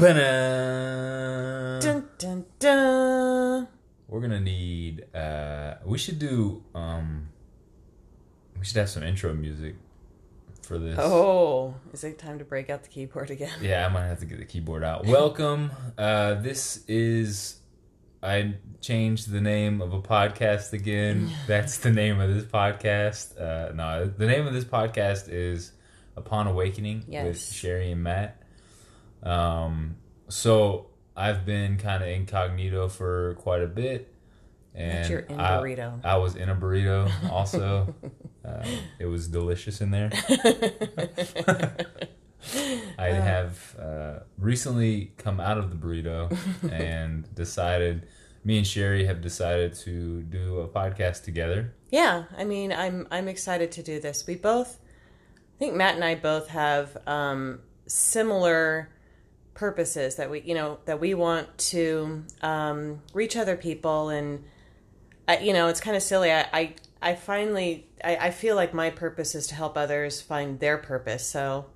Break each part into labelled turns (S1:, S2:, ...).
S1: Dun, dun, dun.
S2: We're gonna need. uh We should do. um We should have some intro music for this.
S1: Oh, is it time to break out the keyboard again?
S2: Yeah, I might have to get the keyboard out. Welcome. Uh This is. I changed the name of a podcast again. That's the name of this podcast. Uh No, the name of this podcast is Upon Awakening with Sherry and Matt. Um, so I've been kind of incognito for quite a bit, and
S1: you're in
S2: I,
S1: burrito.
S2: I was in a burrito also. uh, it was delicious in there. I have uh, recently come out of the burrito and decided. Me and Sherry have decided to do a podcast together.
S1: Yeah, I mean, I'm I'm excited to do this. We both, I think Matt and I both have um, similar purposes that we, you know, that we want to um, reach other people, and uh, you know, it's kind of silly. I I, I finally I, I feel like my purpose is to help others find their purpose. So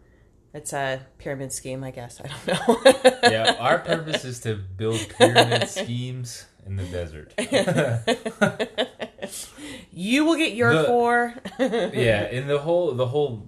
S1: it's a pyramid scheme, I guess. I don't know.
S2: Yeah, our purpose is to build pyramid schemes in the desert.
S1: you will get your
S2: The-
S1: four.
S2: yeah, and the whole the whole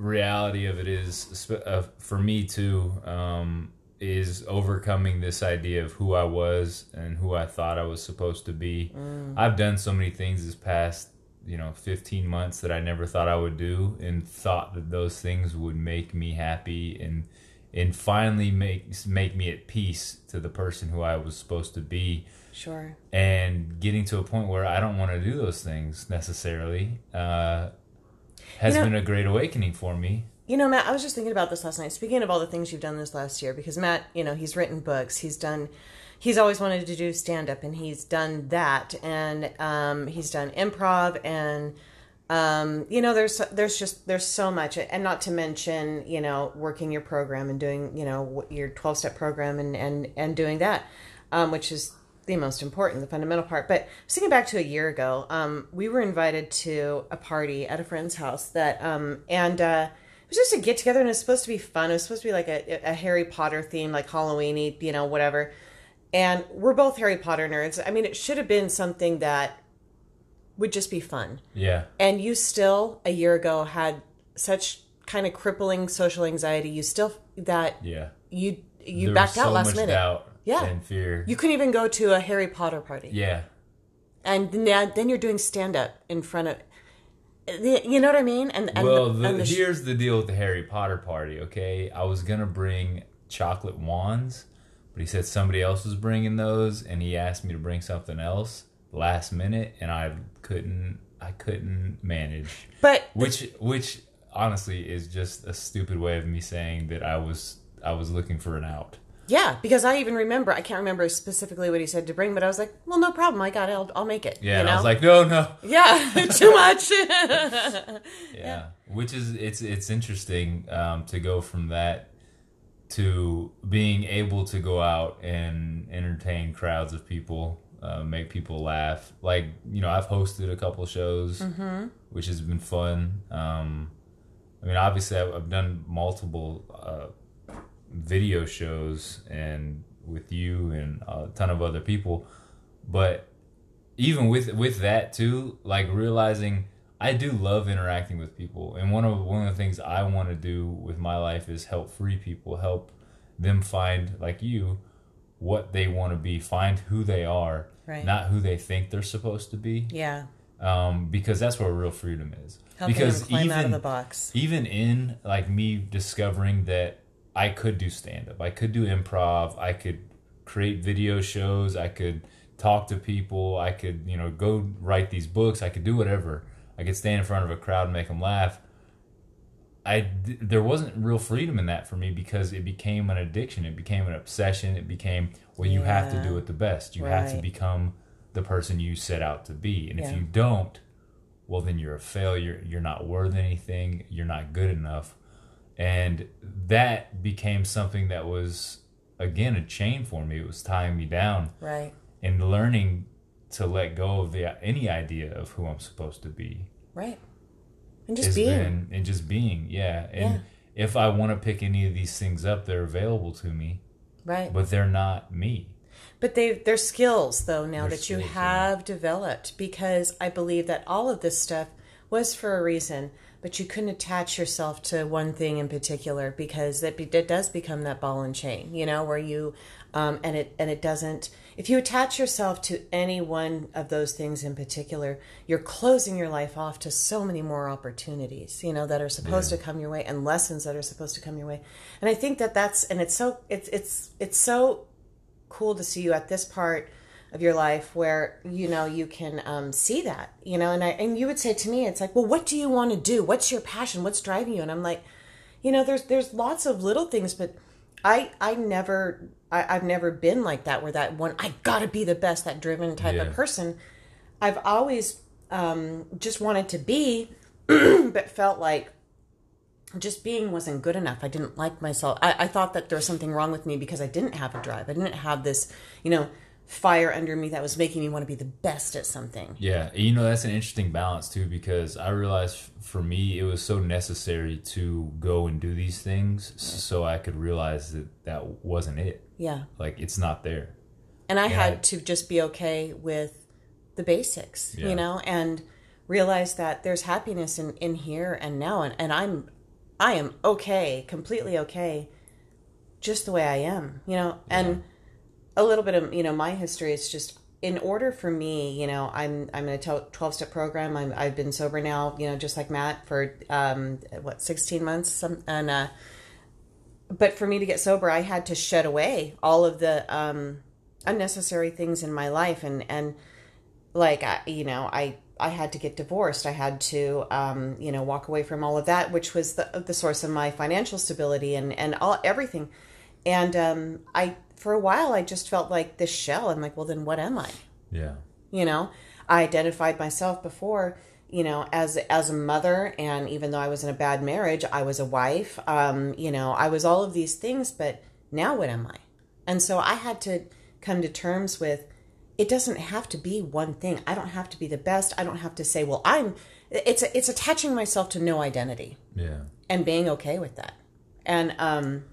S2: reality of it is uh, for me too um, is overcoming this idea of who I was and who I thought I was supposed to be. I've done so many things this past you know 15 months that I never thought I would do and thought that those things would make me happy and and finally make make me at peace to the person who I was supposed to be
S1: Sure.
S2: and getting to a point where I don't want to do those things necessarily uh, has
S1: You know-
S2: been a great awakening for me.
S1: You know, Matt, I was just thinking about this last night. Speaking of all the things you've done this last year, because Matt, you know, he's written books, he's done, he's always wanted to do stand up, and he's done that, and um, he's done improv, and um, you know, there's there's just there's so much, and not to mention, you know, working your program and doing, you know, your twelve step program and and and doing that, um, which is the most important, the fundamental part. But thinking back to a year ago, um, we were invited to a party at a friend's house that, um, and uh, it was just a get together, and it was supposed to be fun. It was supposed to be like a, a Harry Potter theme, like Halloweeny, you know, whatever. And we're both Harry Potter nerds. I mean, it should have been something that would just be fun.
S2: Yeah,
S1: And you still, a year ago, had such kind of crippling social anxiety. You still that
S2: yeah.
S1: you you
S2: There
S1: backed
S2: was
S1: out last minute.
S2: doubt
S1: Yeah.
S2: and fear.
S1: You couldn't even go to a Harry Potter party.
S2: yeah,
S1: and now then you're doing stand up in front of the- you know what I mean? And, and
S2: well,
S1: the,
S2: the,
S1: and the sh-
S2: here's the deal with the Harry Potter party. Okay, I was gonna bring chocolate wands, but he said somebody else was bringing those, and he asked me to bring something else last minute, and I couldn't. I couldn't manage.
S1: but
S2: which which honestly is just a stupid way of me saying that I was I was looking for an out.
S1: Yeah, because I even remember I can't remember specifically what he said to bring, but I was like, well, no problem, I got it, I'll, I'll make it.
S2: Yeah,
S1: you
S2: and
S1: know?
S2: I was like, no, no.
S1: yeah, too much.
S2: Yeah. Which is it's it's interesting um, to go from that to being able to go out and entertain crowds of people, uh, make people laugh. Like you know, I've hosted a couple shows, which has been fun. Um, I mean, obviously, I've, I've done multiple uh, video shows and with you and a ton of other people, but even with with that too, like realizing I do love interacting with people, and one of one of the things I want to do with my life is help free people, help them find like you what they want to be, find who they are,
S1: Right.
S2: not who they think they're supposed to be,
S1: yeah,
S2: um, because that's where real freedom is.
S1: helping
S2: because even
S1: out of the box.
S2: even in like me discovering that I could do stand up, I could do improv, I could create video shows, I could talk to people, I could, you know, go write these books, I could do whatever. I could stand in front of a crowd and make them laugh. I there wasn't real freedom in that for me because it became an addiction, it became an obsession, it became well you have to do it the best. You have to become the person you set out to be. And if you don't, well then you're a failure. You're not worth anything. You're not good enough and that became something that was again a chain for me it was tying me down
S1: Right,
S2: and learning to let go of the any idea of who i'm supposed to be
S1: right, and just being.
S2: been and just being yeah and
S1: Yeah.
S2: if i want to pick any of these things up they're available to me
S1: Right.
S2: but they're not me.
S1: But they they're skills though now
S2: They're
S1: that you
S2: skills,
S1: have developed because I believe that all of this stuff was for a reason, but you couldn't attach yourself to one thing in particular because that be, it does become that ball and chain, you know, where you um, and it and it doesn't. If you attach yourself to any one of those things in particular, you're closing your life off to so many more opportunities, you know, that are supposed
S2: Yeah.
S1: to come your way and lessons that are supposed to come your way. And I think that that's and it's so it's it's it's so cool to see you at this part of your life where you know you can um, see that you know and I and you would say to me it's like well what do you want to do what's your passion what's driving you and I'm like you know there's there's lots of little things but I I never I, I've never been like that where that one I gotta be the best that driven type
S2: Yeah.
S1: of person I've always um, just wanted to be but felt like just being wasn't good enough. I didn't like myself. I, I thought that there was something wrong with me because I didn't have a drive. I didn't have this, you know, fire under me that was making me want to be the best at something.
S2: Yeah, and you know that's an interesting balance too because I realized for me it was so necessary to go and do these things so I could realize that that wasn't it.
S1: Yeah.
S2: Like it's not there.
S1: And I
S2: Yeah.
S1: had to just be okay with the basics,
S2: Yeah.
S1: you know, and realize that there's happiness in, in here and now. And, and I'm, I am okay, completely okay, just the way I am, you know, and a little bit of, you know, my history is just in order for me, you know, I'm, I'm in a 12 step program. I'm, I've been sober now, you know, just like Matt for, um, what, 16 months. Some, and, uh, but for me to get sober, I had to shed away all of the, um, unnecessary things in my life and and like I, you know i i had to get divorced i had to um you know walk away from all of that which was the the source of my financial stability and and all everything and um i for a while i just felt like this shell. I'm like well then what am i?
S2: Yeah.
S1: you know? I identified myself before you know as as a mother and even though i was in a bad marriage i was a wife. Um you know i was all of these things but now what am i? And so i had to come to terms with it doesn't have to be one thing. I don't have to be the best. I don't have to say well i'm it's it's attaching myself to no identity.
S2: Yeah.
S1: and being okay with that. And um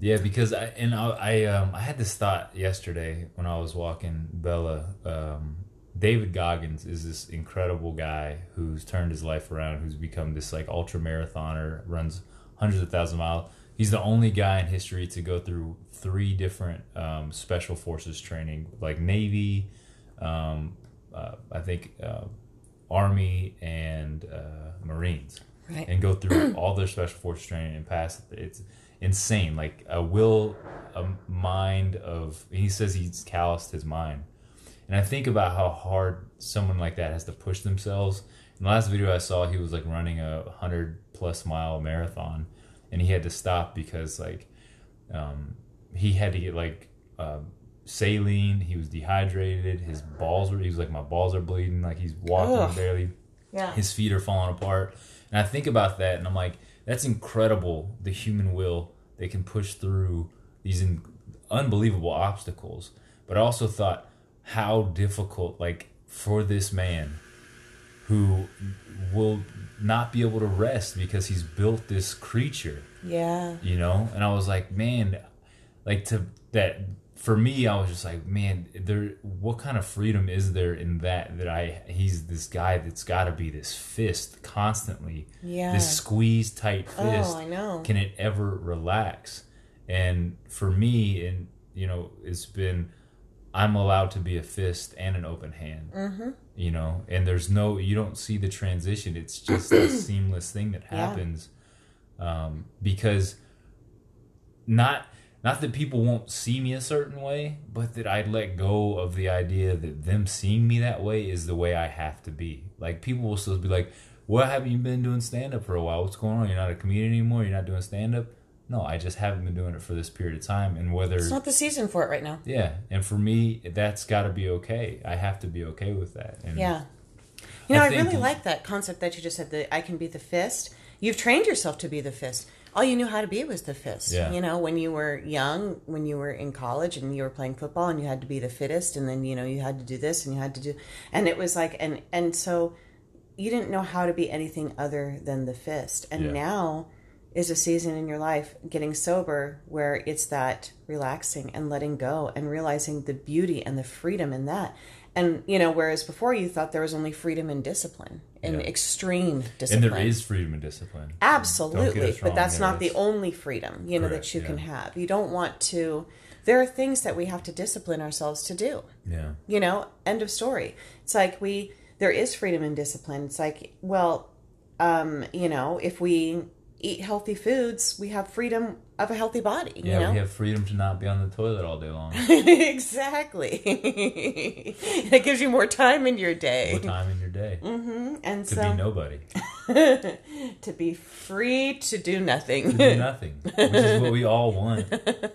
S2: Yeah, because I and I, I um I had this thought yesterday when I was walking Bella. Um, David Goggins is this incredible guy who's turned his life around, who's become this like ultra marathoner, runs hundreds of thousands of miles. He's the only guy in history to go through three different um, special forces training, like Navy, um, uh, I think uh, Army and uh, Marines
S1: Right.
S2: and go through all their special forces training and pass it. It's insane. Like a will, a mind of. He says he's calloused his mind, and I think about how hard someone like that has to push themselves. In the last video I saw, he was like running a hundred plus mile marathon, and he had to stop because like um, he had to get like uh, saline. He was dehydrated. His balls were. He was like, my balls are bleeding. Like he's walking
S1: Ugh.
S2: barely
S1: yeah
S2: his feet are falling apart. And I think about that and I'm like, that's incredible, the human will they can push through these in- unbelievable obstacles. But I also thought how difficult, like, for this man who will not be able to rest because he's built this creature.
S1: Yeah.
S2: You know? And i was like man like to that for me i was just like man there what kind of freedom is there in that that i he's this guy that's got to be this fist constantly
S1: Yeah.
S2: this squeeze tight fist
S1: oh i know
S2: can it ever relax and for me and you know it's been i'm allowed to be a fist and an open hand mm-hmm. you know and there's no you don't see the transition it's just a seamless thing that
S1: Yeah.
S2: happens um, because not not that people won't see me a certain way but that i let go of the idea that them seeing me that way is the way i have to be. Like people will still be like what haven't you been doing stand up for a while? What's going on? You're not a comedian anymore? You're not doing stand up no i just haven't been doing it for this period of time and whether
S1: it's not the season for it right now.
S2: Yeah and for me that's got to be okay. I have to be okay with that and
S1: Yeah. You know,
S2: I
S1: I, really like that concept that you just said that I can be the fist. You've trained yourself to be the fist. All you knew how to be was the fist.
S2: Yeah.
S1: You know, when you were young, when you were in college and you were playing football and you had to be the fittest and then, you know, you had to do this and you had to do and it was like and and so you didn't know how to be anything other than the fist. And
S2: Yeah.
S1: now is a season in your life getting sober where it's that relaxing and letting go and realizing the beauty and the freedom in that and you know whereas before you thought there was only freedom and discipline and
S2: Yeah.
S1: extreme discipline
S2: And there is freedom and discipline.
S1: Absolutely but that's
S2: there
S1: not the only freedom you know
S2: Correct,
S1: that you can have. You don't want to there are things that we have to discipline ourselves to do.
S2: Yeah.
S1: you know end of story. It's like we there is freedom and discipline. It's like well um you know if we eat healthy foods we have freedom of a healthy body you
S2: Yeah,
S1: know
S2: we have freedom to not be on the toilet all day long.
S1: exactly it gives you more time in your day
S2: More time in your day
S1: and
S2: to
S1: so
S2: be nobody,
S1: to be free to do nothing
S2: to do nothing, which is what we all want.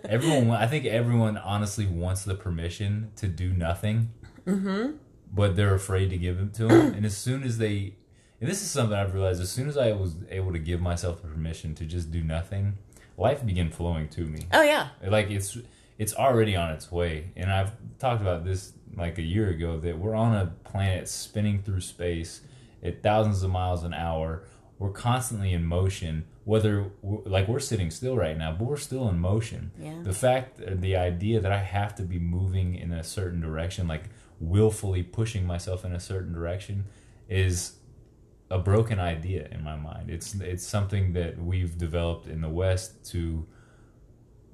S2: Everyone, I think everyone honestly wants the permission to do nothing, mm-hmm. but they're afraid to give it to them. and as soon as they, and this is something I've realized, as soon as I was able to give myself the permission to just do nothing, life began flowing to me.
S1: oh yeah
S2: like it's it's already on its way and i've talked about this like a year ago that we're on a planet spinning through space at thousands of miles an hour we're constantly in motion whether we're, like we're sitting still right now but we're still in motion
S1: Yeah.
S2: the fact uh, the idea that i have to be moving in a certain direction like willfully pushing myself in a certain direction is a broken idea in my mind. It's it's something that we've developed in the West to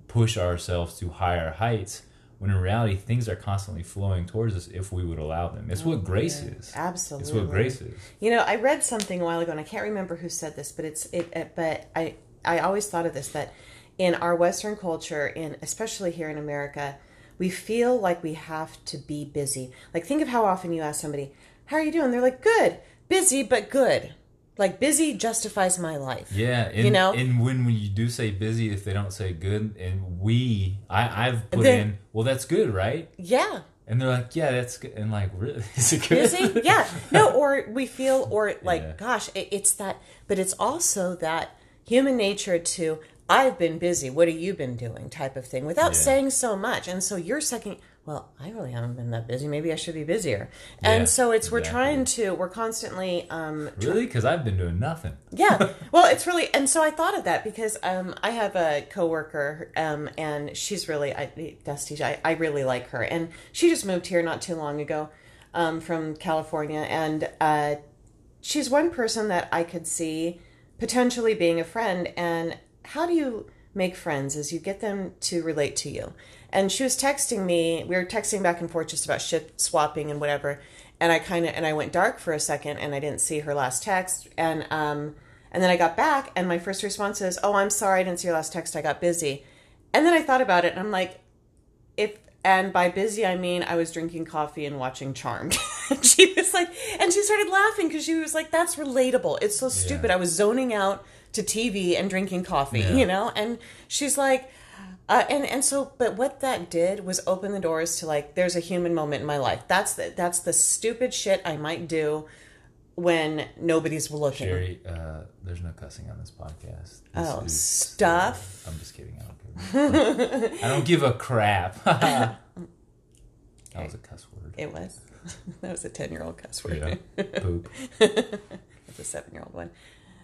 S2: push ourselves to higher heights when in reality things are constantly flowing towards us if we would allow them. It's what oh, grace is.
S1: absolutely
S2: It's what grace is.
S1: You know, I read something a while ago, and I can't remember who said this, but it's it. it but I I always thought of this that in our Western culture, in especially here in America, we feel like we have to be busy. Like think of how often you ask somebody, "How are you doing?" They're like, "Good, busy but good." Like busy justifies my life.
S2: Yeah, and,
S1: You know?
S2: and when, when you do say busy, if they don't say good, and we, I, I've put
S1: Then-
S2: in, well, that's good, right?
S1: Yeah.
S2: And they're like, yeah, that's good. And like, really? Is it good?
S1: busy yeah no or we feel or like
S2: Yeah.
S1: gosh it, it's that but it's also that human nature to i've been busy what have you been doing type of thing without
S2: Yeah.
S1: saying so much and so you're second well i really haven't been that busy. Maybe i should be busier. And
S2: Yeah,
S1: so it's we're
S2: exactly.
S1: trying to we're constantly um
S2: Really? Because I've been doing nothing.
S1: yeah. Well it's really and so i thought of that because um i have a coworker um and she's really i dusty i, I really like her. And she just moved here not too long ago um from california. And uh she's one person that i could see potentially being a friend. And how do you make friends is you get them to relate to you and she was texting me we were texting back and forth just about shift swapping and whatever and i kind of and i went dark for a second and i didn't see her last text and um and then i got back and my first response is oh i'm sorry i didn't see your last text i got busy and then i thought about it and i'm like if and by busy I mean I was drinking coffee and watching Charmed. and she was like, and she started laughing because she was like, "That's relatable. It's so stupid. I was zoning out to TV and drinking coffee,
S2: Yeah.
S1: you know." And she's like, uh, and and so, but what that did was open the doors to like, there's a human moment in my life. That's the that's the stupid shit I might do when nobody's looking.
S2: Sherry, uh, there's no cussing on this podcast. This
S1: Oh,
S2: is-
S1: stuff.
S2: I'm just kidding. I don't give. I don't give a crap. that was a cuss word.
S1: It was. that was a ten year old cuss word.
S2: Yeah. Poop.
S1: It's a seven year old one.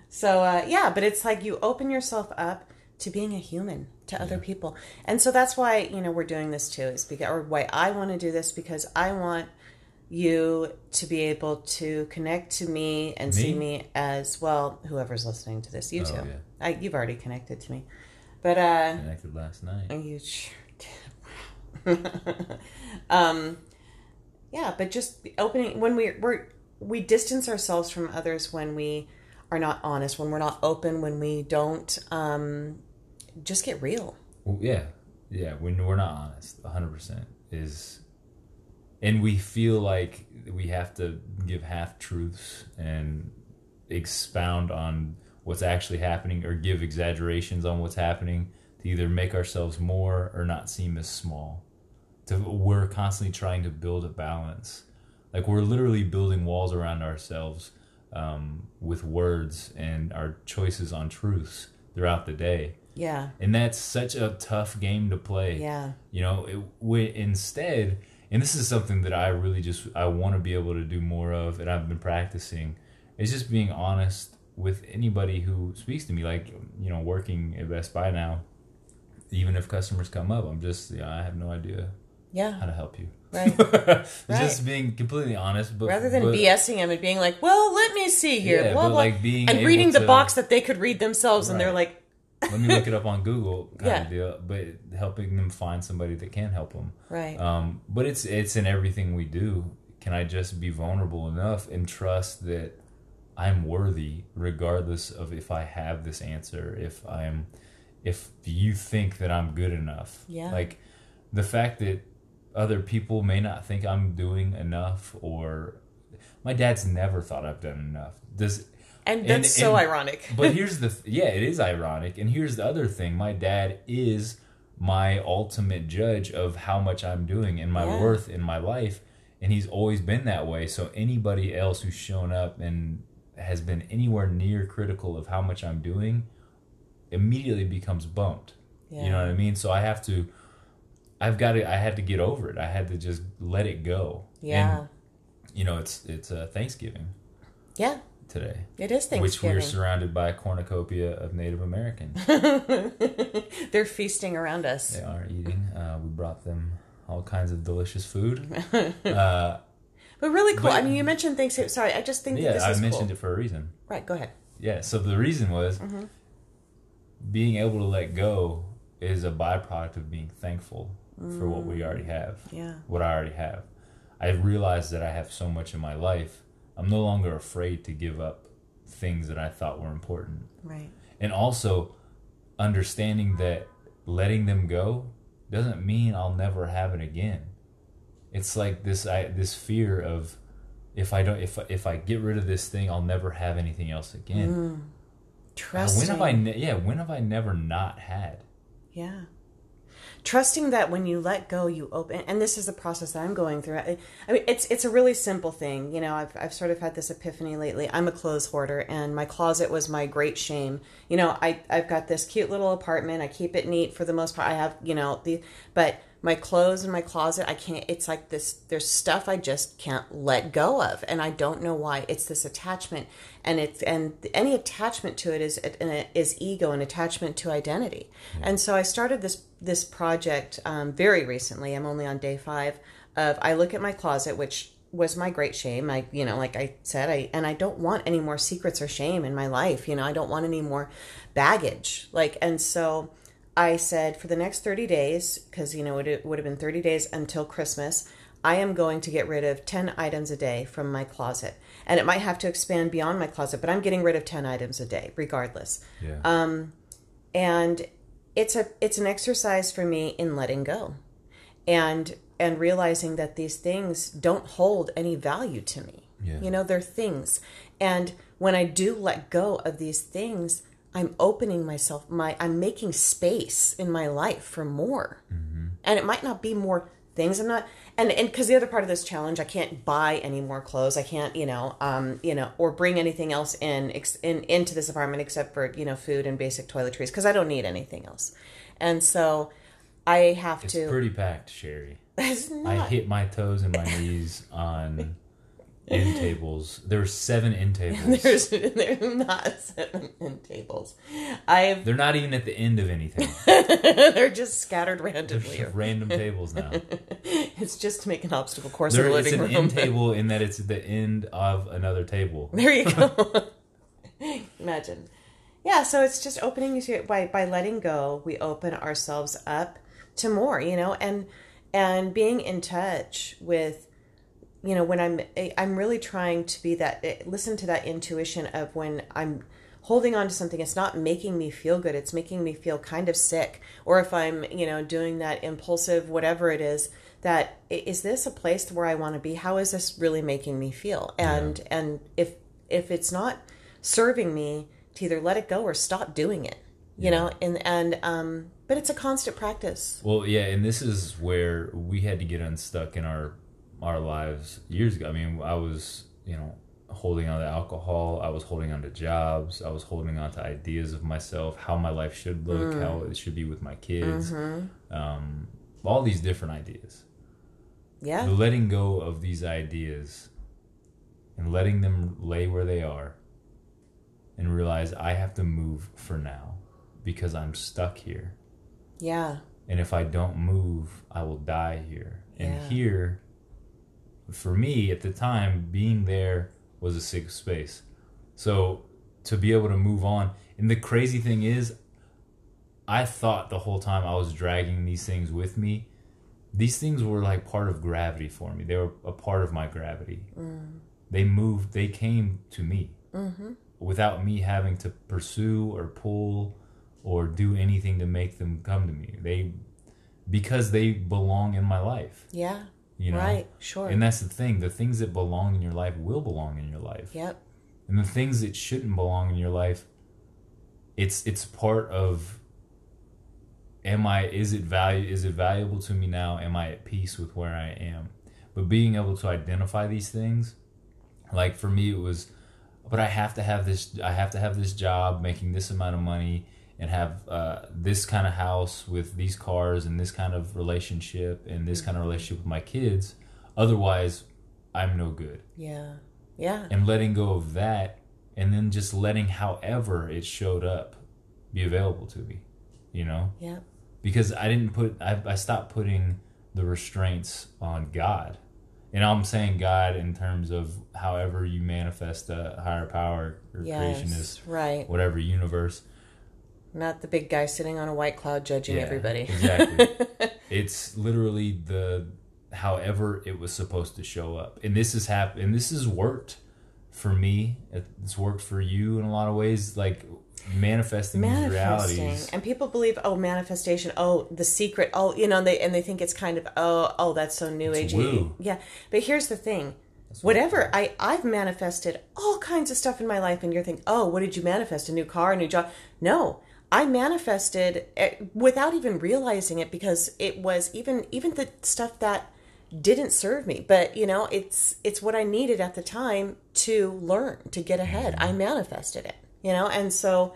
S1: So uh, yeah, but it's like you open yourself up to being a human to other people, and so that's why you know we're doing this too. Is because or why I want to do this because I want you to be able to connect to me and see
S2: Me?
S1: me as well. Whoever's listening to this, you
S2: Oh,
S1: too.
S2: yeah.
S1: I, you've already connected to me, but uh,
S2: Connected last night.
S1: you sure did. um, yeah, but just opening when we we're we distance ourselves from others when we are not honest, when we're not open, when we don't um, just get real.
S2: Well, yeah, yeah. When we're not honest, hundred percent is, and we feel like we have to give half truths and expound on what's actually happening, or give exaggerations on what's happening to either make ourselves more or not seem as small. To we're constantly trying to build a balance, like we're literally building walls around ourselves um, with words and our choices on truths throughout the day
S1: Yeah,
S2: and that's such a tough game to play
S1: yeah,
S2: you know it, we, instead and this is something that i really just i want to be able to do more of and i've been practicing is just being honest with anybody who speaks to me, like you know, working at Best Buy now, even if customers come up, I'm just you know, I have no idea
S1: Yeah.
S2: how to help you.
S1: Right.
S2: Just being completely honest, but
S1: Rather than
S2: but,
S1: BSing them and being like, well, let me see here.
S2: Yeah,
S1: blah, blah,
S2: like, being
S1: and reading the box that they could read themselves and they're like,
S2: let me look it up on Google kind
S1: Yeah.
S2: of deal. But helping them find somebody that can help them.
S1: right.
S2: Um, but it's it's in everything we do. Can I just be vulnerable enough and trust that I'm worthy, regardless of if I have this answer, if I'm, if you think that I'm good enough.
S1: Yeah.
S2: Like the fact that other people may not think I'm doing enough, or my dad's never thought I've done enough. Does
S1: and
S2: and-
S1: that's so
S2: and-
S1: ironic.
S2: but here's the th- yeah, it is ironic. And here's the other thing: my dad is my ultimate judge of how much I'm doing and my
S1: Yeah.
S2: worth in my life, and he's always been that way. So anybody else who's shown up and has been anywhere near critical of how much I'm doing, immediately becomes bumped. You know what I mean? So I have to. I've got to. I had to get over it. I had to just let it go.
S1: yeah.
S2: And, you know, it's it's uh, Thanksgiving
S1: yeah.
S2: Today
S1: It is Thanksgiving.
S2: which we're surrounded by a cornucopia of Native Americans.
S1: They're feasting around us.
S2: they are eating. Uh, we brought them all kinds of delicious food. Uh,
S1: But really cool.
S2: But-
S1: I mean, you mentioned Thanksgiving. Sorry, I just think that
S2: yeah,
S1: this
S2: I
S1: is
S2: mentioned
S1: cool.
S2: it for a reason.
S1: Right, go ahead.
S2: Yeah, so the reason was
S1: Mm-hmm.
S2: being able to let go is a byproduct of being thankful for what we already have.
S1: Yeah.
S2: What I already have. I realized that I have so much in my life. I'm no longer afraid to give up things that I thought were important.
S1: Right.
S2: and also understanding that letting them go doesn't mean I'll never have it again. It's like this I this fear of if I don't if if I get rid of this thing, I'll never have anything else again. Uh, when have I ne- yeah when have I never not had?
S1: Yeah. Trusting that when you let go, you open, and this is the process that I'm going through. I, I mean, it's it's a really simple thing. You know, I've I've sort of had this epiphany lately. I'm a clothes hoarder, and my closet was my great shame. You know, I I've got this cute little apartment. I keep it neat for the most part. I have you know the, but my clothes in my closet, I can't. It's like this. There's stuff I just can't let go of, and I don't know why. It's this attachment, and it's and any attachment to it is is ego and attachment to identity. And so I started this this project um, very recently. I'm only on day five of I look at my closet, which was my great shame. I, you know, like I said, I and I don't want any more secrets or shame in my life. You know, I don't want any more baggage. Like, and so I said for the next 30 days, because you know it would have been 30 days until Christmas. I am going to get rid of 10 items a day from my closet. And it might have to expand beyond my closet, but I'm getting rid of 10 items a day, regardless
S2: Yeah.
S1: Um, and it's a it's an exercise for me in letting go and and realizing that these things don't hold any value to me.
S2: Yeah.
S1: you know they're things. And when i do let go of these things i'm opening myself my i'm making space in my life for more. Mm-hmm. And it might not be more things. I'm not and and because the other part of this challenge i can't buy any more clothes i can't you know um you know or bring anything else in ex- in into this apartment except for you know food and basic toiletries because i don't need anything else and so i have
S2: it's
S1: to
S2: pretty packed, Sherry.
S1: it's
S2: I hit my toes and my knees on end tables. There were seven end tables.
S1: there's there's not seven end tables i've
S2: They're not even at the end of anything.
S1: they're just scattered randomly
S2: just random tables now.
S1: it's just to make an obstacle course
S2: There,
S1: in the living
S2: an
S1: room
S2: end table in that it's at the end of another table.
S1: There you go. Imagine. Yeah, so it's just opening you to by by letting go, we open ourselves up to more, you know, and and being in touch with you know, when I'm I'm really trying to be that listen to that intuition of when I'm holding on to something it's not making me feel good it's making me feel kind of sick. Or if i'm you know doing that impulsive whatever it is that is this a place where i want to be? How is this really making me feel? And and if if it's not serving me to either let it go or stop doing it you know? And and um but it's a constant practice.
S2: Well, yeah, and this is where we had to get unstuck in our our lives years ago. I mean, I was, you know, holding on to alcohol, I was holding on to jobs, I was holding on to ideas of myself, how my life should look, how it should be with my kids. Um, all these different ideas.
S1: yeah
S2: The letting go of these ideas and letting them lay where they are and realize I have to move for now because I'm stuck here.
S1: Yeah.
S2: And if I don't move, I will die here. And
S1: Yeah.
S2: here, for me at the time, being there was a safe space. So to be able to move on. And the crazy thing is, I thought the whole time I was dragging these things with me. These things were like part of gravity for me. They were a part of my gravity. Mm. They moved, they came to me mm-hmm. without me having to pursue or pull or do anything to make them come to me. They because they belong in my life,
S1: Yeah.
S2: You know.
S1: Right. Sure.
S2: And that's the thing. The things that belong in your life will belong in your life.
S1: yep.
S2: And the things that shouldn't belong in your life, it's it's part of am I is it value is it valuable to me now? Am I at peace with where I am? But being able to identify these things, like for me it was but I have to have this I have to have this job making this amount of money and have uh, this kind of house with these cars and this kind of relationship and this kind of relationship with my kids. Otherwise, I'm no good
S1: Yeah. Yeah.
S2: and letting go of that and then just letting however it showed up be available to me you know
S1: Yeah.
S2: because i didn't put i, I stopped putting the restraints on god and i'm saying god in terms of however you manifest a higher power or creationist
S1: Yes. Right.
S2: whatever universe
S1: Not the big guy sitting on a white cloud judging
S2: Yeah,
S1: everybody.
S2: exactly. It's literally the however it was supposed to show up. And this has happened and this has worked for me. It's worked for you in a lot of ways like manifesting, these
S1: manifesting.
S2: realities.
S1: And people believe oh manifestation oh the secret oh you know and they and they think it's kind of oh oh that's so new
S2: It's
S1: age
S2: woo.
S1: yeah. But here's the thing.
S2: What
S1: whatever i i've manifested all kinds of stuff in my life and you're thinking oh what did you manifest? A new car a new job? No i manifested without even realizing it because it was even even the stuff that didn't serve me. But you know it's it's what i needed at the time to learn to get ahead. I manifested it you know? And so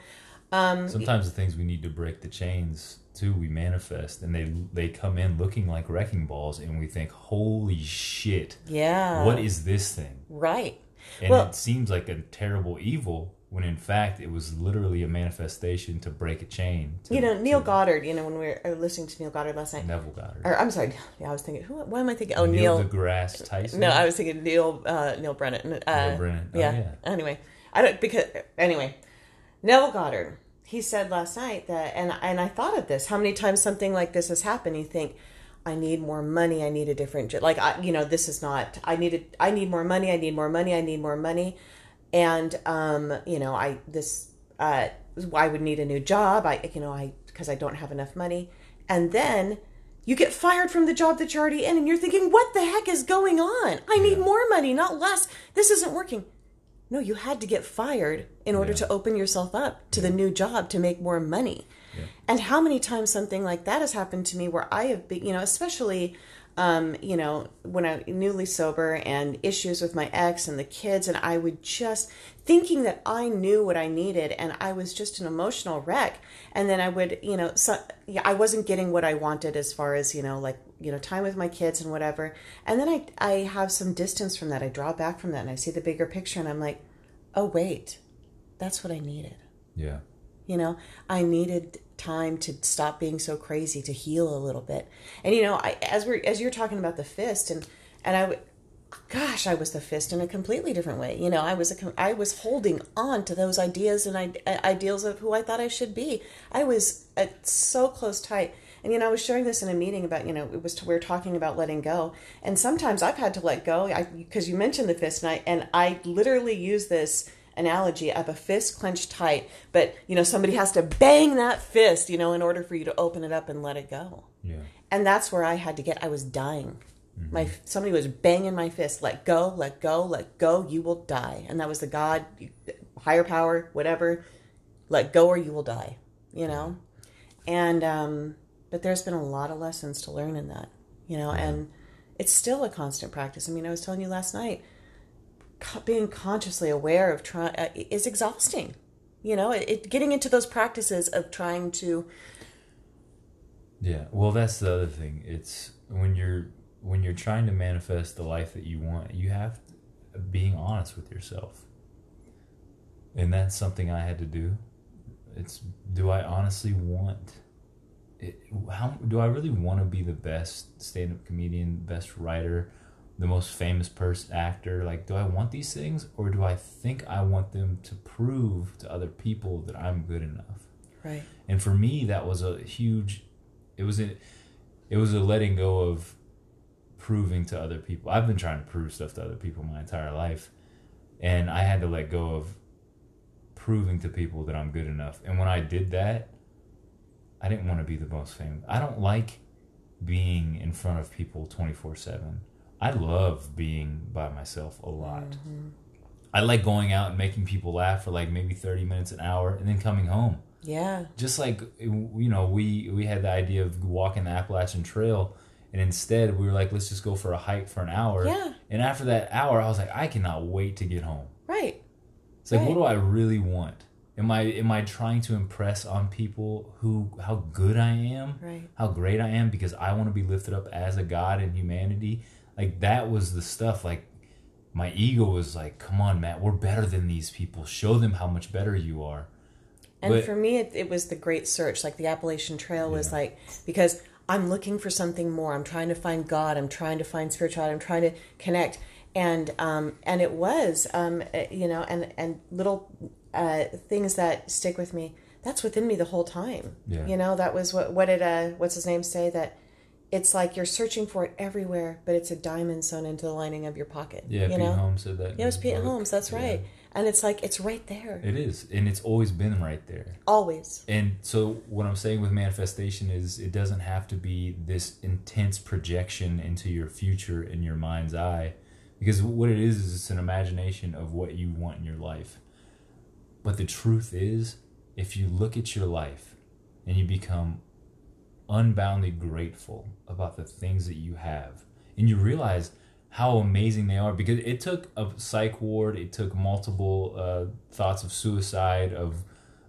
S1: um,
S2: sometimes the things we need to break the chains too we manifest and they they come in looking like wrecking balls and we think holy shit.
S1: Yeah.
S2: What is this thing?
S1: Right
S2: and
S1: Well-
S2: it seems like a terrible evil when in fact it was literally a manifestation to break a chain to,
S1: you know neil
S2: to
S1: goddard you know when we were uh, listening to neil goddard last night
S2: neville goddard
S1: or i'm sorry yeah i was thinking who why am i thinking oh
S2: Neil,
S1: neil,
S2: deGrasse Tyson.
S1: no i was thinking neil uh neal brennan uh
S2: Neal Brennan. Oh,
S1: yeah.
S2: yeah.
S1: anyway i don't because anyway neville goddard he said last night that and and i thought of this how many times something like this has happened you think I need more money. I need a different job. Like I, you know, this is not. I needed. I need more money. I need more money. I need more money, and um, you know, I this. Uh, I would need a new job. I, you know, I because I don't have enough money, and then you get fired from the job that you're already in, and you're thinking, what the heck is going on? I need
S2: Yeah.
S1: more money, not less. This isn't working. No, you had to get fired in order
S2: Yeah.
S1: to open yourself up to the new job to make more money.
S2: Yeah.
S1: And how many times something like that has happened to me where I have been, you know, especially, um, you know, when I newly sober and issues with my ex and the kids, and I would just thinking that I knew what I needed, and I was just an emotional wreck. And then I would, you know, so yeah, I wasn't getting what I wanted as far as you know, like you know, time with my kids and whatever. And then I I have some distance from that. I draw back from that, and I see the bigger picture, and I'm like, oh wait, that's what I needed.
S2: Yeah.
S1: You know, I needed time to stop being so crazy to heal a little bit. And you know, I, as we're as you're talking about the fist and and I would gosh, I was the fist in a completely different way. You know, I was a, I was holding on to those ideas and I, ideals of who I thought I should be. I was uh, so close tight. And you know, I was sharing this in a meeting about you know it was to, we are talking about letting go, and sometimes I've had to let go because you mentioned the fist, and I and I literally use this analogy of a fist clenched tight, but you know somebody has to bang that fist, you know, in order for you to open it up and let it go.
S2: Yeah.
S1: And that's where I had to get. I was dying. My somebody was banging my fist. Let go, let go, let go. You will die. And that was the God, higher power, whatever. Let go or you will die. You know. And um, but there's been a lot of lessons to learn in that. You know, and it's still a constant practice. I mean, I was telling you last night being consciously aware of trying uh, is exhausting. You know, it, it getting into those practices of trying to
S2: Yeah. Well, that's the other thing. It's when you're when you're trying to manifest the life that you want, you have to, being honest with yourself. and that's something I had to do. It's do I honestly want it, how do I really want to be the best stand-up comedian, best writer, the most famous person actor? Like do I want these things or do I think I want them to prove to other people that I'm good enough?
S1: Right.
S2: And for me that was a huge it was a it was a letting go of proving to other people. I've been trying to prove stuff to other people my entire life and I had to let go of proving to people that I'm good enough. And when I did that, I didn't want to be the most famous. I don't like being in front of people 24 7. I love being by myself a lot. Mm-hmm. I like going out and making people laugh for like maybe 30 minutes, an hour, and then coming home.
S1: Yeah.
S2: Just like, you know, we, we had the idea of walking the Appalachian Trail. And instead, we were like, let's just go for a hike for an hour.
S1: Yeah.
S2: And after that hour, I was like, I cannot wait to get home.
S1: Right.
S2: It's like, right. what do I really want? Am I am I trying to impress on people who how good I am,
S1: right.
S2: how great I am because I want to be lifted up as a god in humanity? Like that was the stuff. Like my ego was like, "Come on, Matt, we're better than these people. Show them how much better you are."
S1: And but, for me, it, it, was the great search. Like the Appalachian Trail was yeah. like because I'm looking for something more. I'm trying to find God. I'm trying to find spirituality. I'm trying to connect and um, and it was um, uh, you know and and little uh, things that stick with me that's within me the whole time
S2: yeah.
S1: you know that was what what did uh what's his name say that it's like you're searching for it everywhere but it's a diamond sewn into the lining of your pocket
S2: yeah
S1: you
S2: Pete
S1: know?
S2: Holmes said that
S1: yeah it was Pete book. Holmes that's right yeah. and it's like it's right there
S2: it is and it's always been right there
S1: always
S2: and so what I'm saying with manifestation is it doesn't have to be this intense projection into your future in your mind's eye because what it is is it's an imagination of what you want in your life but the truth is if you look at your life and you become unboundedly grateful about the things that you have and you realize how amazing they are because it took a psych ward it took multiple uh, thoughts of suicide of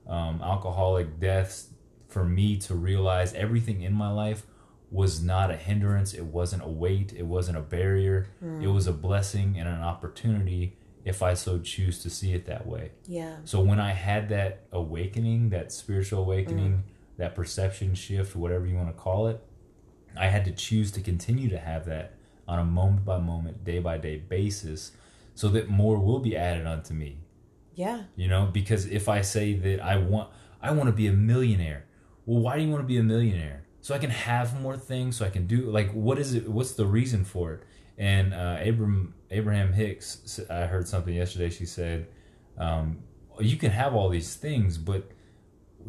S2: um, alcoholic deaths for me to realize everything in my life was not a hindrance. It wasn't a weight. It wasn't a barrier. Mm. It was a blessing and an opportunity if I so choose to see it that way.
S1: Yeah.
S2: So when I had that awakening, that spiritual awakening, mm. That perception shift, whatever you want to call it, I had to choose to continue to have that on a moment by moment, day by day basis so that more will be added onto me.
S1: Yeah.
S2: You know, because if I say that I want I want to be a millionaire. Well, why do you want to be a millionaire? so I can have more things, so I can do like what is it? What's the reason for it? And uh, Abram Abraham Hicks, I heard something yesterday. She said, um, "You can have all these things, but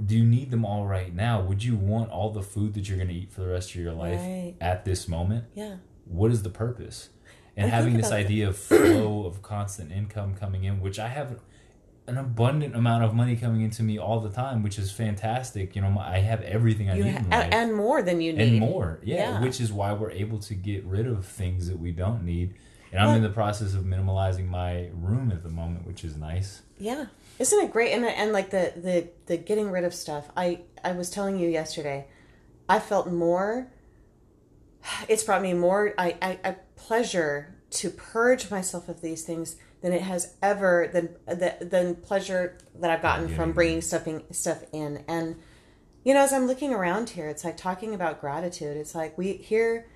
S2: do you need them all right now? Would you want all the food that you're going to eat for the rest of your life right. at this moment?
S1: Yeah.
S2: What is the purpose? And I having this idea of flow of constant income coming in, which I have an abundant amount of money coming into me all the time, which is fantastic. You know, I have everything I you need,
S1: ha- and more than you need,
S2: and more. Yeah, yeah, which is why we're able to get rid of things that we don't need. And I'm in the process of minimalizing my room at the moment, which is nice.
S1: Yeah, isn't it great? And and like the the the getting rid of stuff. I I was telling you yesterday, I felt more. It's brought me more I, I, I pleasure to purge myself of these things than it has ever than than pleasure that I've gotten from bringing stuff in, stuff in. And you know, as I'm looking around here, it's like talking about gratitude. It's like we here,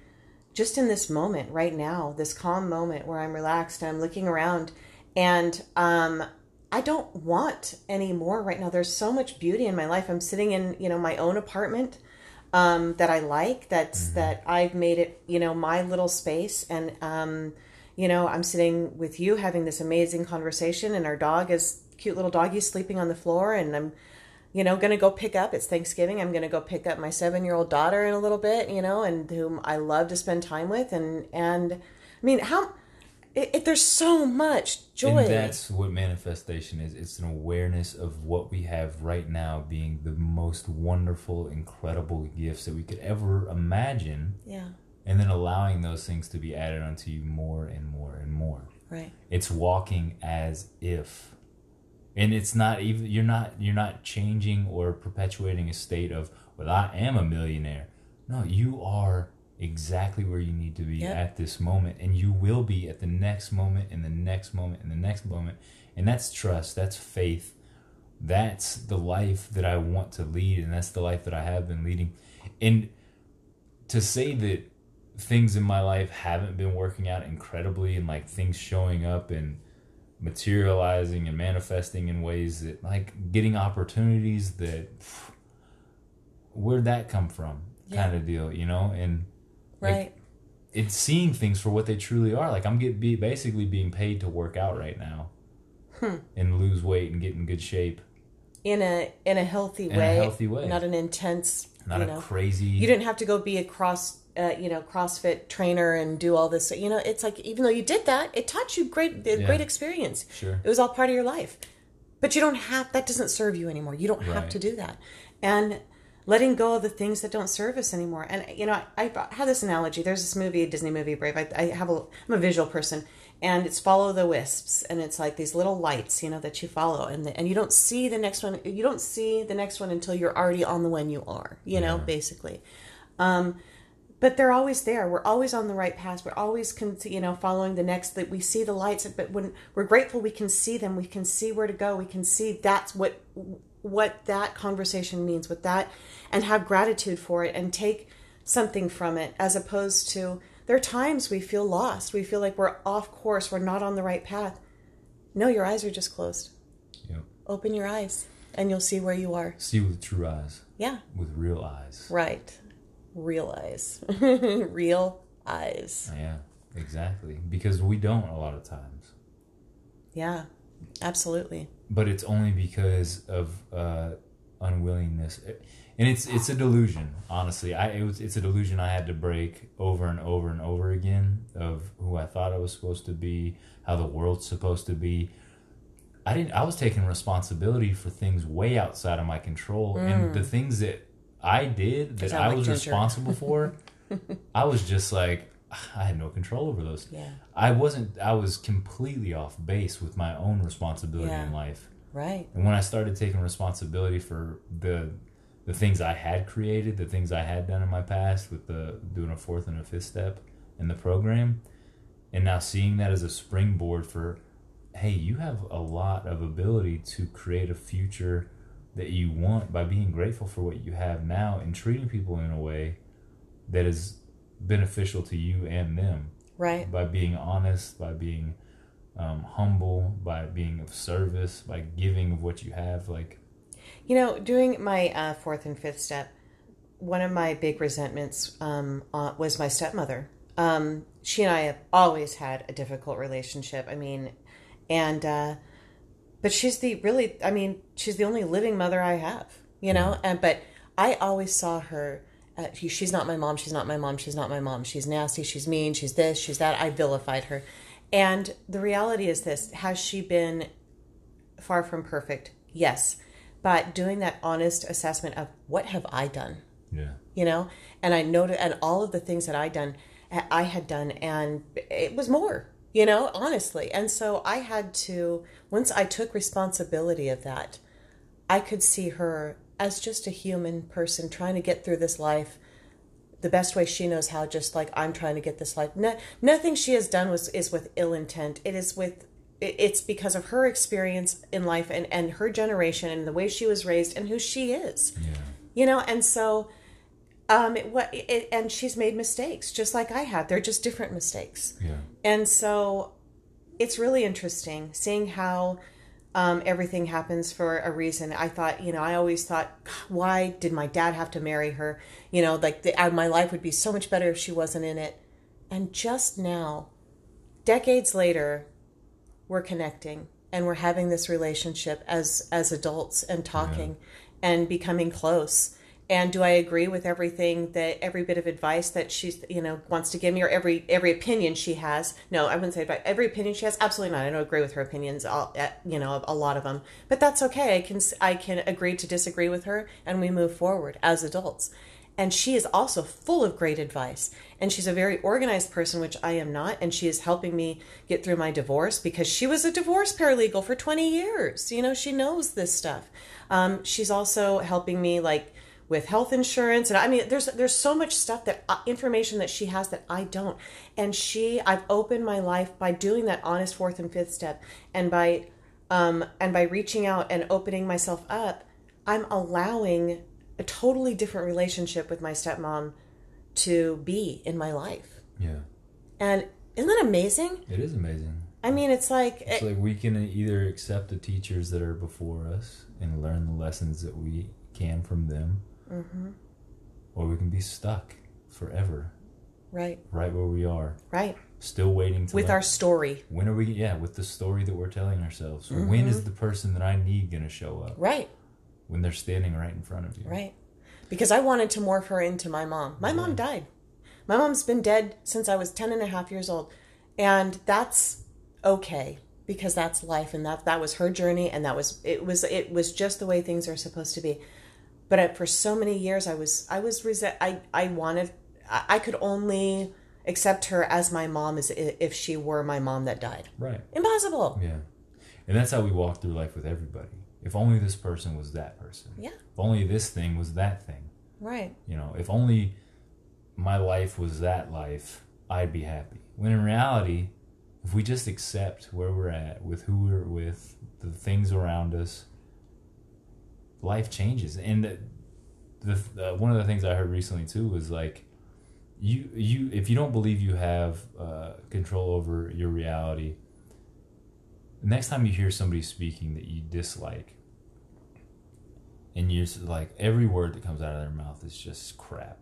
S1: just in this moment right now, this calm moment where I'm relaxed. I'm looking around, and um, I don't want any more right now. There's so much beauty in my life. I'm sitting in you know my own apartment. Um, that I like. That's mm-hmm. that I've made it, you know, my little space, and um, you know, I'm sitting with you having this amazing conversation, and our dog is cute little doggy sleeping on the floor, and I'm, you know, gonna go pick up. It's Thanksgiving. I'm gonna go pick up my seven year old daughter in a little bit, you know, and whom I love to spend time with, and and I mean, how it, it, there's so much joy.
S2: And that's what manifestation is. It's an awareness of what we have right now being the most wonderful, incredible gifts that we could ever imagine.
S1: Yeah
S2: and then allowing those things to be added onto you more and more and more.
S1: Right.
S2: It's walking as if and it's not even you're not you're not changing or perpetuating a state of well I am a millionaire. No, you are exactly where you need to be
S1: Yep.
S2: at this moment and you will be at the next moment and the next moment and the next moment and that's trust that's faith that's the life that i want to lead and that's the life that i have been leading and to say that things in my life haven't been working out incredibly and like things showing up and materializing and manifesting in ways that like getting opportunities that pff, where'd that come from
S1: Yeah.
S2: kind of deal you know and like,
S1: Right.
S2: it's seeing things for what they truly are like i'm get be basically being paid to work out right now
S1: Hmm.
S2: and lose weight and get in good shape
S1: in a in a healthy
S2: In a
S1: way,
S2: healthy way.
S1: not an intense.
S2: not
S1: you
S2: a
S1: know,
S2: crazy
S1: you didn't have to go be a cross, uh, you know, CrossFit trainer and do all this. You know, it's like even though you did that, it taught you great,
S2: Yeah.
S1: great experience.
S2: Sure.
S1: it was all part of your life. But you don't have that doesn't serve you anymore. You don't have to do that, and letting go of the things that don't serve us anymore. And you know, I, I have this analogy. There's this movie, a Disney movie, Brave. I, I have a I'm a visual person, and it's follow the wisps, and it's like these little lights, you know, that you follow, and the, and you don't see the next one. You don't see the next one until you're already on the one you are. You know, basically. Um, but they're always there. We're always on the right path. We're always, con- you know, following the next. That we see the lights, but when we're grateful, we can see them. We can see where to go. We can see that's what what that conversation means. What that, and have gratitude for it, and take something from it, as opposed to there are times we feel lost. We feel like we're off course. We're not on the right path. No, your eyes are just closed.
S2: know,
S1: Open your eyes, and you'll see where you are.
S2: see with true eyes
S1: Yeah,
S2: with real eyes
S1: right. Real eyes. Real eyes.
S2: yeah exactly because we don't a lot of times
S1: Yeah, absolutely.
S2: but it's only because of uh, unwillingness, and it's it's a delusion. Honestly, I it was, it's a delusion I had to break over and over and over again of who I thought I was supposed to be, how the world's supposed to be. I didn't. I was taking responsibility for things way outside of my control, and the things that I did that I
S1: like
S2: was
S1: Ginger.
S2: responsible for, I was just like I had no control over those.
S1: Yeah.
S2: I wasn't. I was completely off base with my own responsibility
S1: Yeah.
S2: in life.
S1: Right.
S2: And when I started taking responsibility for the the things I had created, the things I had done in my past with the doing a fourth and a fifth step in the program, and now seeing that as a springboard for, hey, you have a lot of ability to create a future that you want by being grateful for what you have now and treating people in a way that is beneficial to you and them
S1: Right.
S2: by being honest, by being um, humble, by being of service, by giving of what you have. Like,
S1: You know, doing my uh, fourth and fifth step, one of my big resentments um, uh, was my stepmother. Um, she and I have always had a difficult relationship. I mean, and uh, but she's the really, I mean, she's the only living mother I have. You know, and but I always saw her. Uh, she's not my mom. She's not my mom. She's not my mom. She's nasty. She's mean. She's this. She's that. I vilified her. And the reality is this: has she been far from perfect? Yes, but doing that honest assessment of what have I done,
S2: yeah,
S1: you know, and I noted and all of the things that I done, I had done, and it was more, you know, honestly. And so I had to once I took responsibility of that, I could see her as just a human person trying to get through this life the best way she knows how just like i'm trying to get this life. No, nothing she has done was is with ill intent. It is with it's because of her experience in life and and her generation and the way she was raised and who she is.
S2: Yeah,
S1: you know and so um it, what it, and she's made mistakes just like i had. they're just different mistakes
S2: yeah,
S1: and so it's really interesting seeing how um, everything happens for a reason. I thought, you know, I always thought, why did my dad have to marry her? You know, like the, uh, my life would be so much better if she wasn't in it. And just now, decades later, we're connecting and we're having this relationship as as adults and talking and becoming close. And do I agree with everything that every bit of advice that she's you know wants to give me or every every opinion she has? No, I wouldn't say advice. Every opinion she has, absolutely not. I don't agree with her opinions. All, you know, a lot of them, but that's okay. I can I can agree to disagree with her, and we move forward as adults. And she is also full of great advice. And she's a very organized person, which I am not. And she is helping me get through my divorce because she was a divorce paralegal for 20 years. You know, she knows this stuff. Um, she's also helping me, like, with health insurance and I mean there's there's so much stuff that uh, information that she has that I don't and she I've opened my life by doing that honest fourth and fifth step and by um and by reaching out and opening myself up I'm allowing a totally different relationship with my stepmom to be in my life
S2: Yeah.
S1: and isn't that amazing
S2: It is amazing.
S1: I mean it's like
S2: It's like we can either accept the teachers that are before us and learn the lessons that we can from them,
S1: Mm-hmm.
S2: or we can be stuck forever
S1: right
S2: right where we are,
S1: right
S2: still waiting to
S1: with
S2: let-
S1: our story
S2: when are we yeah with the story that we're telling ourselves
S1: Mm-hmm.
S2: when is the person that i need going to show up
S1: right
S2: when they're standing right in front of you
S1: Right. Because I wanted to morph her into my mom. My mom died. My mom's been dead since I was 10 and a half years old. And that's okay because that's life and that that was her journey and that was it was it was just the way things are supposed to be. But I, for so many years I was I was rese- I I wanted I I could only accept her as my mom as if she were my mom that died.
S2: right
S1: Impossible.
S2: yeah and that's how we walk through life with everybody if only this person was that person
S1: Yeah.
S2: if only this thing was that thing
S1: Right.
S2: you know if only my life was that life i'd be happy when in reality if we just accept where we're at with who we're with the things around us life changes. And the, the uh, one of the things i heard recently too was like you you if you don't believe you have uh, control over your reality next time you hear somebody speaking that you dislike and you're like every word that comes out of their mouth is just crap.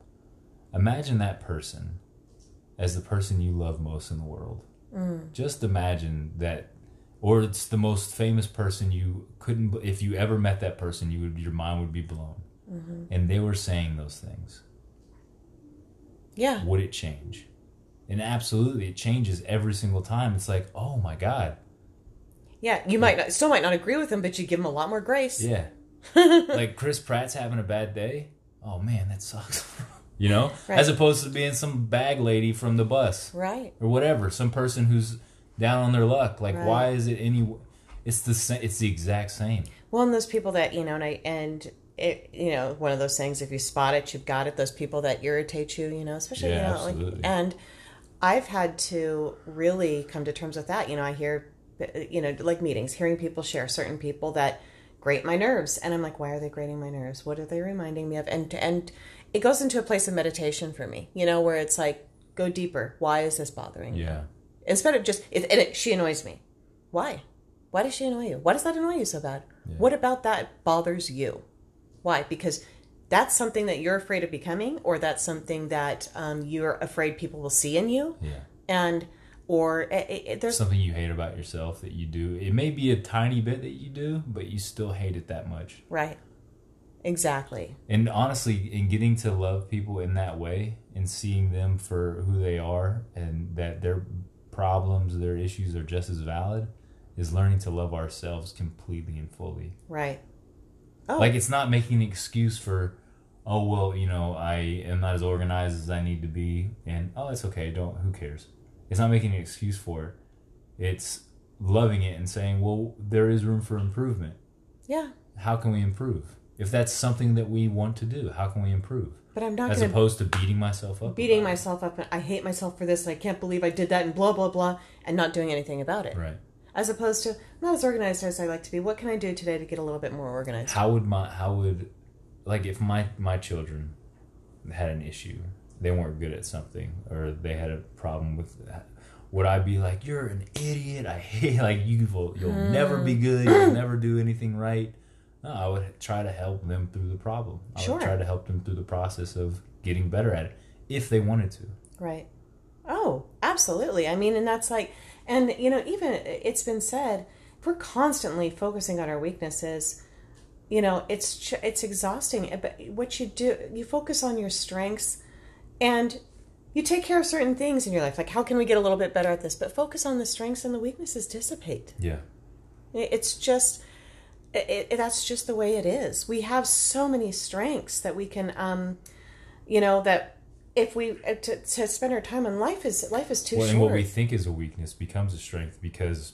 S2: Imagine that person as the person you love most in the world. Just imagine that or it's the most famous person you couldn't if you ever met that person you would your mind would be blown mm-hmm. and they were saying those things
S1: Yeah.
S2: would it change and absolutely it changes every single time it's like oh my god
S1: Yeah, you might not, still might not agree with him, but you give him a lot more grace.
S2: Yeah. like Chris Pratt's having a bad day. Oh man, that sucks. you know,
S1: Right.
S2: as opposed to being some bag lady from the bus
S1: Right.
S2: or whatever, some person who's down on their luck. Like,
S1: Right.
S2: why is it any? It's the same. it's the exact same.
S1: Well, and those people that you know, and I and it, you know, one of those things. If you spot it, you've got it. Those people that irritate you, you know, especially
S2: Yeah,
S1: you know, like, and I've had to really come to terms with that. You know, I hear, you know, like meetings, hearing people share certain people that grate my nerves, and I'm like, why are they grating my nerves? What are they reminding me of? And and it goes into a place of meditation for me, you know, where it's like, go deeper. Why is this bothering you?
S2: Yeah.
S1: instead of just it, and it, she annoys me. Why? Why does she annoy you? Why does that annoy you so bad? What about that bothers you? Why? Because that's something that you're afraid of becoming or that's something that um, you're afraid people will see in you.
S2: Yeah.
S1: and or it, it, there's
S2: Something you hate about yourself that you do. It may be a tiny bit that you do, but you still hate it that much.
S1: right. Exactly.
S2: And honestly, in getting to love people in that way and seeing them for who they are and that their problems, their issues are just as valid, is learning to love ourselves completely and fully.
S1: right oh
S2: Like it's not making an excuse for, oh well, you know, I am not as organized as I need to be, and oh, it's okay. Don't who cares? It's not making an excuse for it. It's loving it and saying, well, there is room for improvement.
S1: yeah
S2: How can we improve? If that's something that we want to do, how can we improve?
S1: But i'm not
S2: As opposed to beating myself up.
S1: beating
S2: about it.
S1: myself up and i hate myself for this and i can't believe i did that and blah blah blah and not doing anything about it
S2: Right.
S1: as opposed to I'm not as organized as I like to be. What can I do today to get a little bit more organized?
S2: How would my how would like if my my children had an issue, they weren't good at something, or they had a problem with that, would I be like, "You're an idiot. I hate like you will you'll never be hmm. good. You'll never do anything right." No, I would try to help them through the problem. I
S1: Sure.
S2: would try to help them through the process of getting better at it if they wanted to.
S1: Right. Oh, absolutely. I mean, and that's like, and you know, even it's been said, if we're constantly focusing on our weaknesses, you know, it's it's exhausting. Eh, but what you do, you focus on your strengths, and you take care of certain things in your life. Like, how can we get a little bit better at this? But focus on the strengths, and the weaknesses dissipate.
S2: Yeah.
S1: It's just it, it, that's just the way it is. We have so many strengths that we can, um, you know, that if we uh, to, to spend our time on life is life is too
S2: Well,
S1: short.
S2: and what we think is a weakness becomes a strength because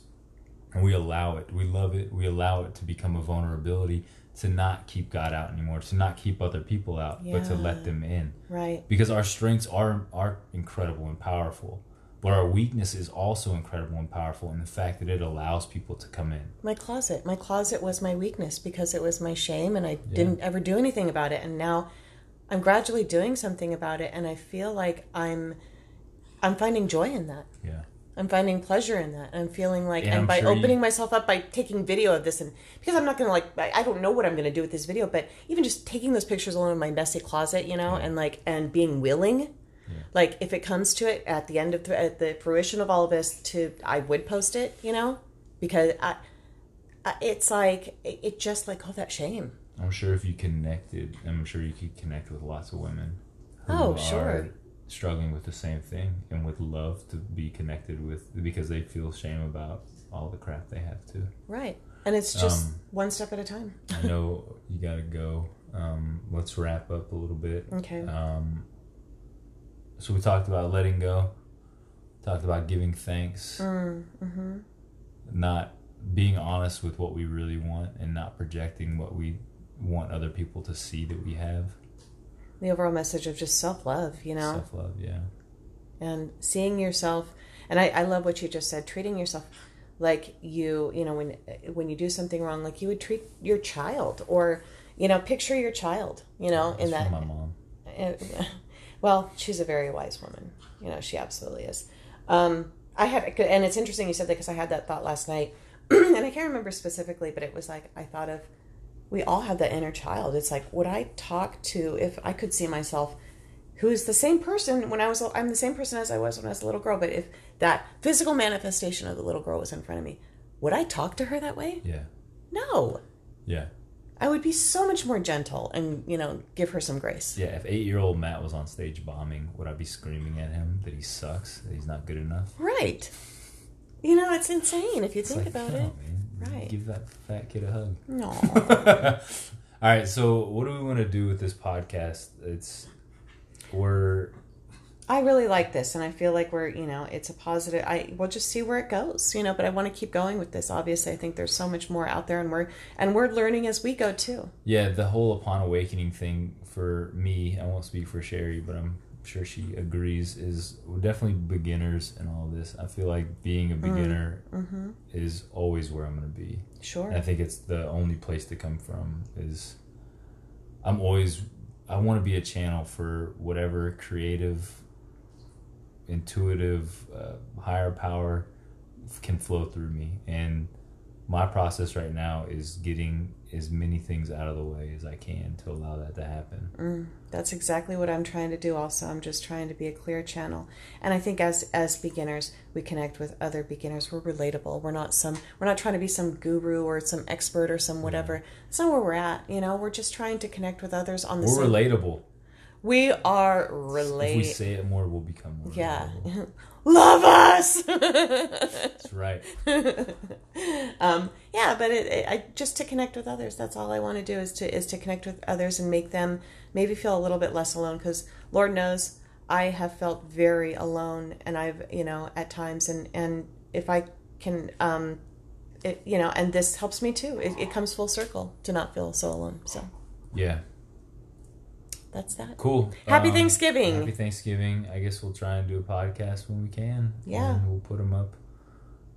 S2: we allow it. We love it. We allow it to become a vulnerability to not keep God out anymore, to not keep other people out, but to let them in.
S1: Right.
S2: Because our strengths are are incredible and powerful, but our weakness is also incredible and powerful in the fact that it allows people to come in.
S1: My closet. My closet was my weakness because it was my shame and I didn't ever do anything about it. And now I'm gradually doing something about it and I feel like I'm I'm finding joy in that.
S2: Yeah.
S1: I'm finding pleasure in that. I'm feeling like,
S2: And
S1: and, by
S2: sure you-
S1: opening myself up, by taking video of this, and because I'm not gonna like, I I don't know what I'm gonna do with this video, but even just taking those pictures alone in my messy closet, you know, and like, and being willing, like, if it comes to it at the end of the, at the fruition of all of this, to I would post it, you know, because I, I it's like it, it just like all that shame.
S2: I'm sure if you connected, I'm sure you could connect with lots of women who
S1: Oh,
S2: are
S1: sure.
S2: struggling with the same thing and would love to be connected with because they feel shame about all the crap they have too.
S1: Right, and it's just
S2: Um,
S1: one step at a time.
S2: I know you got to go. Um, let's wrap up a little bit.
S1: Okay.
S2: Um, so we talked about letting go, talked about giving thanks,
S1: Mm, mm-hmm.
S2: not being honest with what we really want, and not projecting what we want other people to see that we have.
S1: The overall message of just self love, you know.
S2: Self love, yeah.
S1: and seeing yourself and I, I love what you just said treating yourself like you you know when when you do something wrong like you would treat your child or you know picture your child you know in that
S2: my mom.
S1: uh, well she's a very wise woman. You know she absolutely is. Um i had and it's interesting you said that because i had that thought last night. And i can't remember specifically but it was like i thought of we all have that inner child. It's like would i talk to if i could see myself who's the same person when i was i'm the same person as i was when i was a little girl but if that physical manifestation of the little girl was in front of me would i talk to her that way?
S2: Yeah,
S1: no.
S2: Yeah,
S1: i would be so much more gentle and you know give her some grace
S2: yeah. If eight-year-old Matt was on stage bombing, would I be screaming at him that he sucks, that he's not good enough?
S1: Right. You know, it's insane if you
S2: It's
S1: think
S2: like,
S1: about
S2: come
S1: it.
S2: man.
S1: Right.
S2: Give that fat kid a hug.
S1: No.
S2: All right, so what do we want to do with this podcast? It's we're
S1: I really like this and I feel like we're, you know, it's a positive I we'll just see where it goes, you know, but I want to keep going with this. Obviously, I think there's so much more out there and we're and we're learning as we go too.
S2: yeah the whole upon awakening thing for me. I won't speak for Sherry, but I'm sure she agrees. Is we're definitely beginners in all this. I feel like being a beginner
S1: Mhm.
S2: is always where I'm going to be.
S1: Sure.
S2: And I think it's the only place to come from is I'm always I want to be a channel for whatever creative intuitive uh, higher power can flow through me and my process right now is getting as many things out of the way as I can to allow that to happen.
S1: Mm, that's exactly what I'm trying to do also. I'm just trying to be a clear channel. And I think as as beginners, we connect with other beginners. We're relatable. We're not some we're not trying to be some guru or some expert or some whatever. That's not where we're at, you know. We're just trying to connect with others on the
S2: We're
S1: same
S2: relatable.
S1: We are related.
S2: If we say it more, we'll become more.
S1: Yeah. Love us.
S2: That's right.
S1: um, yeah, but it, it, I just to connect with others. That's all I want to do is to is to connect with others and make them maybe feel a little bit less alone. Because Lord knows I have felt very alone, and I've you know at times, and and if I can, um, it you know, and this helps me too. It, it comes full circle to not feel so alone. So
S2: Yeah.
S1: That's that.
S2: Cool.
S1: Happy
S2: Um,
S1: Thanksgiving.
S2: Happy Thanksgiving. I guess we'll try and do a podcast when we can.
S1: Yeah.
S2: And we'll put them up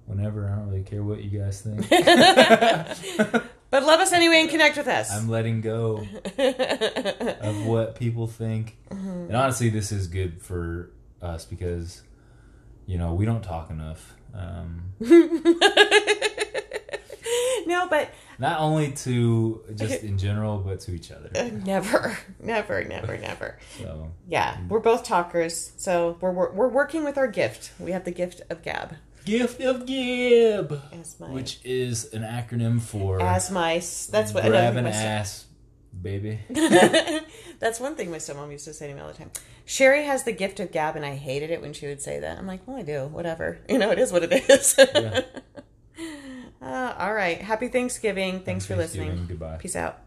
S2: whenever. I don't really care what you guys think.
S1: But love us anyway and connect with us.
S2: I'm letting go of what people think.
S1: Mm-hmm.
S2: And honestly, this is good for us because, you know, we don't talk enough. Um,
S1: no, but
S2: not only to just in general, but to each other.
S1: Uh, never, never, never, never.
S2: So,
S1: Yeah, mm. we're both talkers, so we're, we're we're working with our gift. We have the gift of gab
S2: gift of Gib,
S1: as my
S2: which is an acronym for
S1: as my that's what
S2: grab an ass, baby.
S1: that's one thing my stepmom used to say to me all the time. Sherry has the gift of gab, and I hated it when she would say that. I'm like, well, I do, whatever. You know, it is what it is.
S2: Yeah.
S1: Uh, all right, happy Thanksgiving. Thanks for listening.
S2: Goodbye.
S1: Peace out.